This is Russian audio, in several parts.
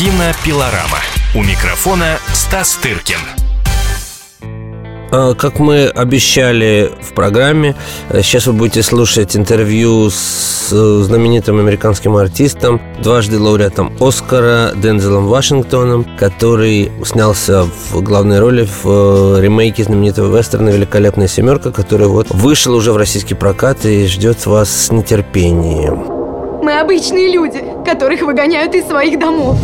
Кинопилорама. У микрофона Стас Тыркин. А, Как мы обещали в программе, э, сейчас вы будете слушать интервью с э, знаменитым американским артистом, дважды лауреатом Оскара Дензелом Вашингтоном, который снялся в главной роли в э, ремейке знаменитого вестерна «Великолепная семерка», который вот вышел уже в российский прокат и ждет вас с нетерпением. Мы обычные люди, которых выгоняют из своих домов.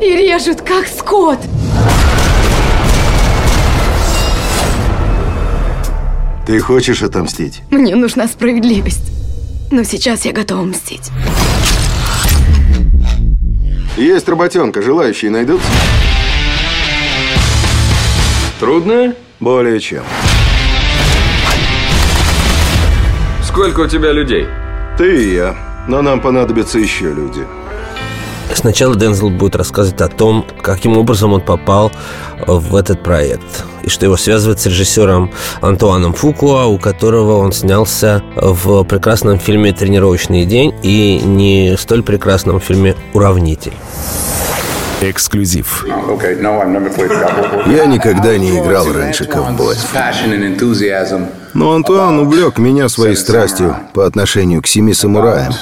И режут, как скот. Ты хочешь отомстить? Мне нужна справедливость. Но сейчас я готова мстить. Есть работенка, желающие найдутся? Трудно? Более чем. Сколько у тебя людей? Ты и я. Но нам понадобятся еще люди. Сначала Дензел будет рассказывать о том, каким образом он попал в этот проект и что его связывает с режиссером Антуаном Фукуа, у которого он снялся в прекрасном фильме «Тренировочный день» и не столь прекрасном фильме «Уравнитель». Эксклюзив. Я никогда не играл раньше ковбоев. Но Антуан увлек меня своей страстью по отношению к «Семи самураям».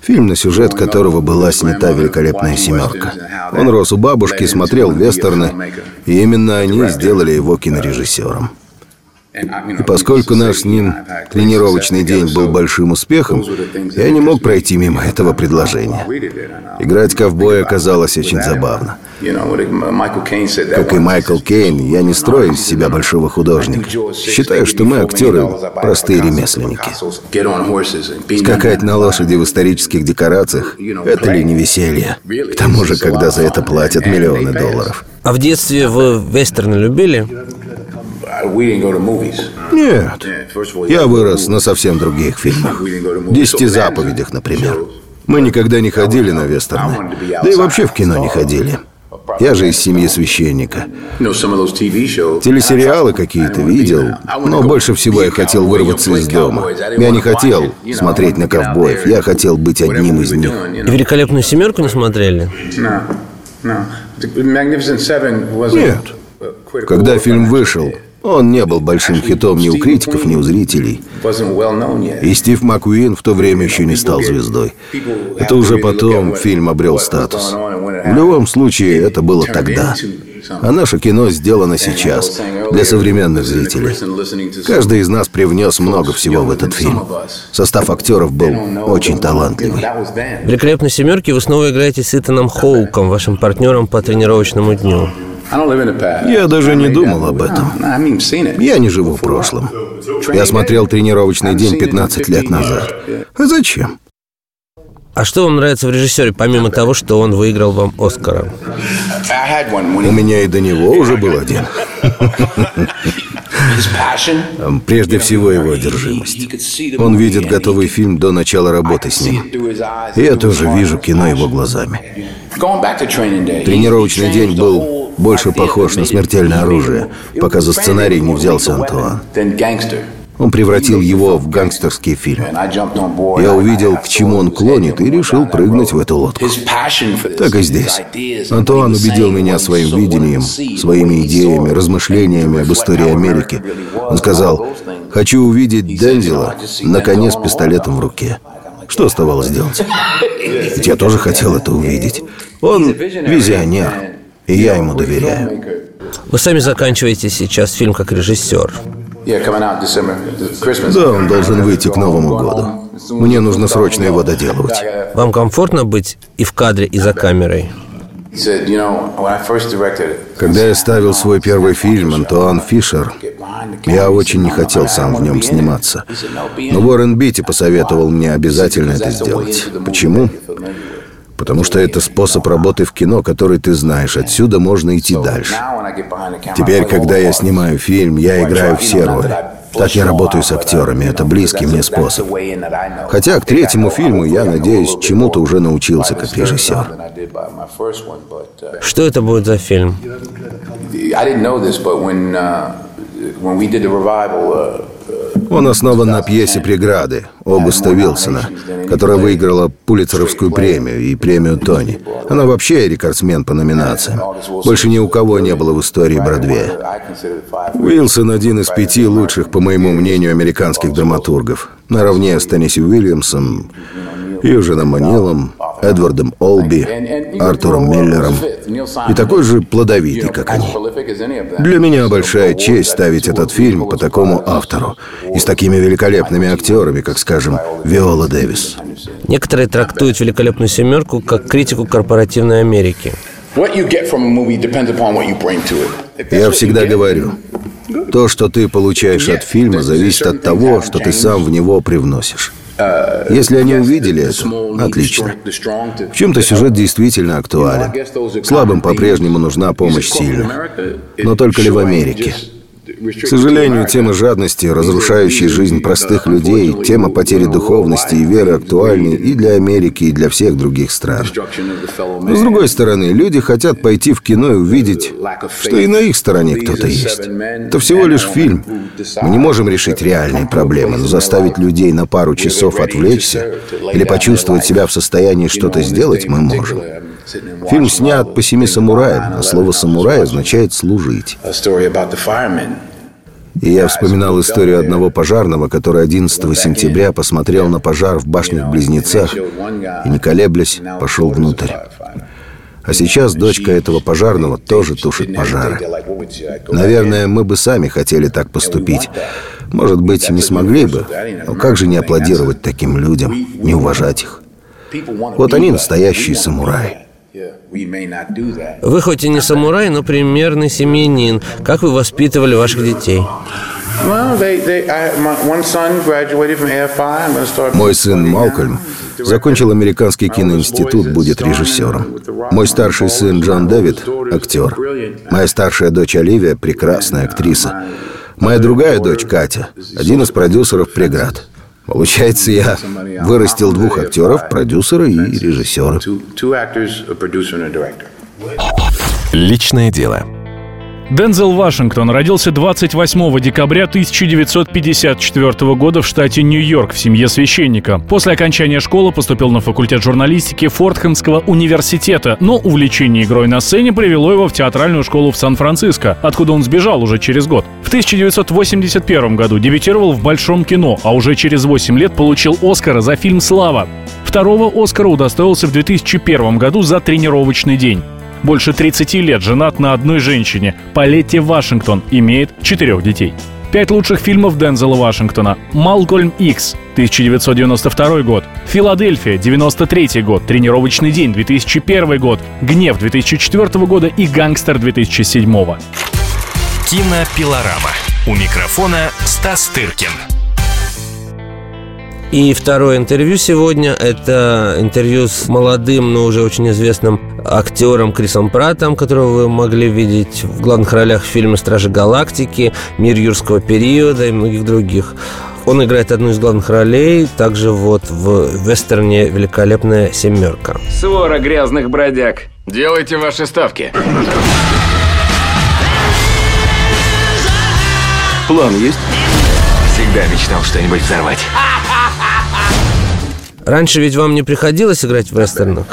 Фильм, на сюжет которого была снята «Великолепная семерка». Он рос у бабушки, смотрел вестерны, и именно они сделали его кинорежиссером. И поскольку наш с ним тренировочный день был большим успехом, я не мог пройти мимо этого предложения. Играть ковбоя оказалось очень забавно. Как и Майкл Кейн, я не строю из себя большого художника. Считаю, что мы актеры простые ремесленники. Скакать на лошади в исторических декорациях – это ли не веселье? К тому же, когда за это платят миллионы долларов. А в детстве вы вестерны любили? Нет. Я вырос на совсем других фильмах. «Десяти заповедях», например. Мы никогда не ходили на вестерны. Да и вообще в кино не ходили. Я же из семьи священника. Телесериалы какие-то видел, но больше всего я хотел вырваться из дома. Я не хотел смотреть на ковбоев, я хотел быть одним из них. И «Великолепную семерку» не смотрели? Нет. Когда фильм вышел, он не был большим хитом ни у критиков, ни у зрителей. И Стив Маккуин в то время еще не стал звездой. Это уже потом фильм обрел статус. В любом случае, это было тогда. А наше кино сделано сейчас, для современных зрителей. Каждый из нас привнес много всего в этот фильм. Состав актеров был очень талантливый. В «Великолепной семерке» вы снова играете с Итаном Хоуком, вашим партнером по тренировочному дню. Я даже не думал об этом. Я не живу в прошлом. Я смотрел тренировочный день 15 лет назад. А зачем? А что вам нравится в режиссере, помимо того, что он выиграл вам Оскара? У меня и до него уже был один. Прежде всего его одержимость. Он видит готовый фильм до начала работы с ним. И я тоже вижу кино его глазами. Тренировочный день был больше похож на смертельное оружие, пока за сценарий не взялся Антуан. Он превратил его в гангстерский фильм. Я увидел, к чему он клонит, и решил прыгнуть в эту лодку. Так и здесь. Антуан убедил меня своим видением, своими идеями, размышлениями об истории Америки. Он сказал, хочу увидеть Дензела на коне с пистолетом в руке. Что оставалось делать? Ведь я тоже хотел это увидеть. Он визионер, и я ему доверяю. Вы сами заканчиваете сейчас фильм как режиссер. Да, он должен выйти к Новому году. Мне нужно срочно его доделывать. Вам комфортно быть и в кадре, и за камерой? Когда я ставил свой первый фильм «Антуан Фишер», я очень не хотел сам в нем сниматься. Но Уоррен Битти посоветовал мне обязательно это сделать. Почему? Потому что это способ работы в кино, который ты знаешь. Отсюда можно идти дальше. Теперь, когда я снимаю фильм, я играю все роли. Так я работаю с актерами. Это близкий мне способ. Хотя к третьему фильму я, надеюсь, чему-то уже научился как режиссер. Что это будет за фильм? Он основан на пьесе «Преграды» Огуста Вилсона, которая выиграла Пулицеровскую премию и премию Тони. Она вообще рекордсмен по номинациям. Больше ни у кого не было в истории Бродвея. Уилсон один из пяти лучших, по моему мнению, американских драматургов. Наравне с Тенниси Уильямсом, Южином Манилом, Эдвардом Олби, Артуром Миллером и такой же плодовитый, как они. Для меня большая честь ставить этот фильм по такому автору и с такими великолепными актерами, как, скажем, Виола Дэвис. Некоторые трактуют «Великолепную семерку» как критику корпоративной Америки. Я всегда говорю, то, что ты получаешь от фильма, зависит от того, что ты сам в него привносишь. Если они увидели это, отлично. В чем-то сюжет действительно актуален. Слабым по-прежнему нужна помощь сильных. Но только ли в Америке? К сожалению, тема жадности, разрушающей жизнь простых людей, тема потери духовности и веры актуальны и для Америки, и для всех других стран. Но, с другой стороны, люди хотят пойти в кино и увидеть, что и на их стороне кто-то есть. Это всего лишь фильм. Мы не можем решить реальные проблемы, но заставить людей на пару часов отвлечься или почувствовать себя в состоянии что-то сделать мы можем. Фильм снят по семи самураям, а слово «самурай» означает «служить». И я вспоминал историю одного пожарного, который 11 сентября посмотрел на пожар в башнях-близнецах и, не колеблясь, пошел внутрь. А сейчас дочка этого пожарного тоже тушит пожары. Наверное, мы бы сами хотели так поступить. Может быть, не смогли бы. Но как же не аплодировать таким людям, не уважать их? Вот они настоящие самураи. Вы хоть и не самурай, но примерный семьянин. Как вы воспитывали ваших детей? Мой сын Малкольм закончил американский киноинститут, будет режиссером. Мой старший сын Джон Дэвид – актер. Моя старшая дочь Оливия – прекрасная актриса. Моя другая дочь Катя – один из продюсеров «Преград». Получается, я вырастил двух актеров, продюсера и режиссера. Личное дело. Дензел Вашингтон родился 28 декабря 1954 года в штате Нью-Йорк в семье священника. После окончания школы поступил на факультет журналистики Фортхэмского университета, но увлечение игрой на сцене привело его в театральную школу в Сан-Франциско, откуда он сбежал уже через год. В 1981 году дебютировал в «Большом кино», а уже через 8 лет получил Оскара за фильм «Слава». Второго Оскара удостоился в 2001 году за «Тренировочный день». Больше 30 лет женат на одной женщине. Палетти Вашингтон имеет четырех детей. Пять лучших фильмов Дензела Вашингтона. «Малкольм Икс» 1992 год. «Филадельфия» 93 год. «Тренировочный день» 2001 год. «Гнев» 2004 года и «Гангстер» 2007 Кинопилорама. У микрофона Стас Тыркин. И второе интервью сегодня – это интервью с молодым, но уже очень известным актером Крисом Пратом, которого вы могли видеть в главных ролях в фильме «Стражи Галактики», «Мир юрского периода» и многих других. Он играет одну из главных ролей, также вот в вестерне «Великолепная семерка». Свора грязных бродяг. Делайте ваши ставки. План есть? Всегда мечтал что-нибудь взорвать. Раньше ведь вам не приходилось играть в вестернах?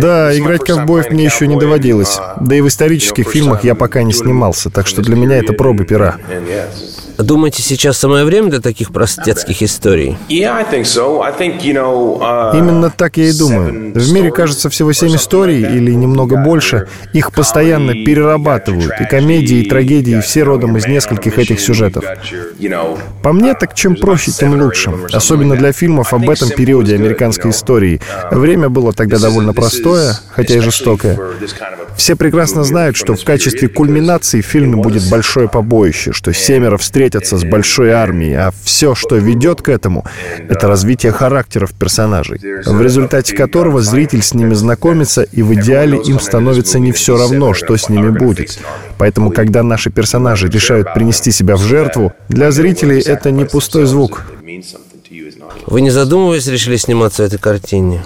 Да, играть ковбоев мне еще не доводилось. Да и в исторических фильмах я пока не снимался, так что для меня это пробы пера. Думаете, сейчас самое время для таких простецких историй? Uh, Именно так я и думаю. В мире, кажется, всего семь историй или немного больше. Их постоянно перерабатывают. И комедии, и трагедии, и все родом из нескольких этих сюжетов. По мне, так чем проще, тем лучше. Особенно для фильмов об этом периоде американской истории. Время было тогда довольно простое, хотя и жестокое. Все прекрасно знают, что в качестве кульминации в фильме будет большое побоище, что семеро встретятся с большой армией, а все, что ведет к этому, это развитие характеров персонажей, в результате которого зритель с ними знакомится, и в идеале им становится не все равно, что с ними будет. Поэтому, когда наши персонажи решают принести себя в жертву, для зрителей это не пустой звук. Вы не задумываясь решили сниматься в этой картине?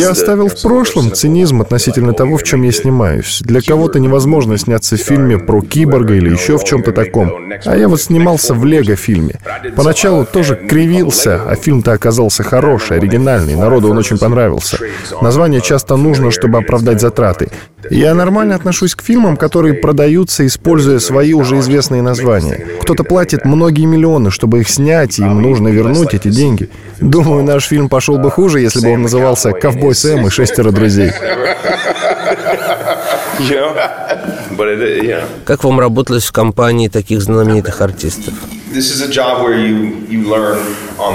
Я оставил в прошлом цинизм относительно того, в чем я снимаюсь. Для кого-то невозможно сняться в фильме про киборга или еще в чем-то таком. А я вот снимался в Лего-фильме. Поначалу тоже кривился, а фильм-то оказался хороший, оригинальный, народу он очень понравился. Название часто нужно, чтобы оправдать затраты. Я нормально отношусь к фильмам, которые продаются, используя свои уже известные названия. Кто-то платит многие миллионы, чтобы их снять, и им нужно вернуть эти деньги. Думаю, наш фильм пошел бы хуже, если бы он назывался «Ковбой Сэм и шестеро друзей». Как вам работалось в компании таких знаменитых артистов?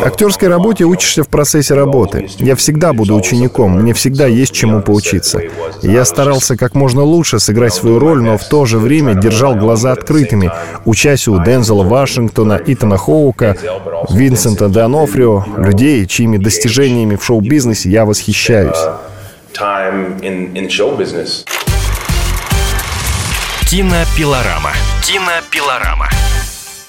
Актерской работе учишься в процессе работы. Я всегда буду учеником, мне всегда есть чему поучиться. Я старался как можно лучше сыграть свою роль, но в то же время держал глаза открытыми, учась у Дензела Вашингтона, Итана Хоука, Винсента Донофрио, людей, чьими достижениями в шоу-бизнесе я восхищаюсь. Кинопилорама. Кинопилорама.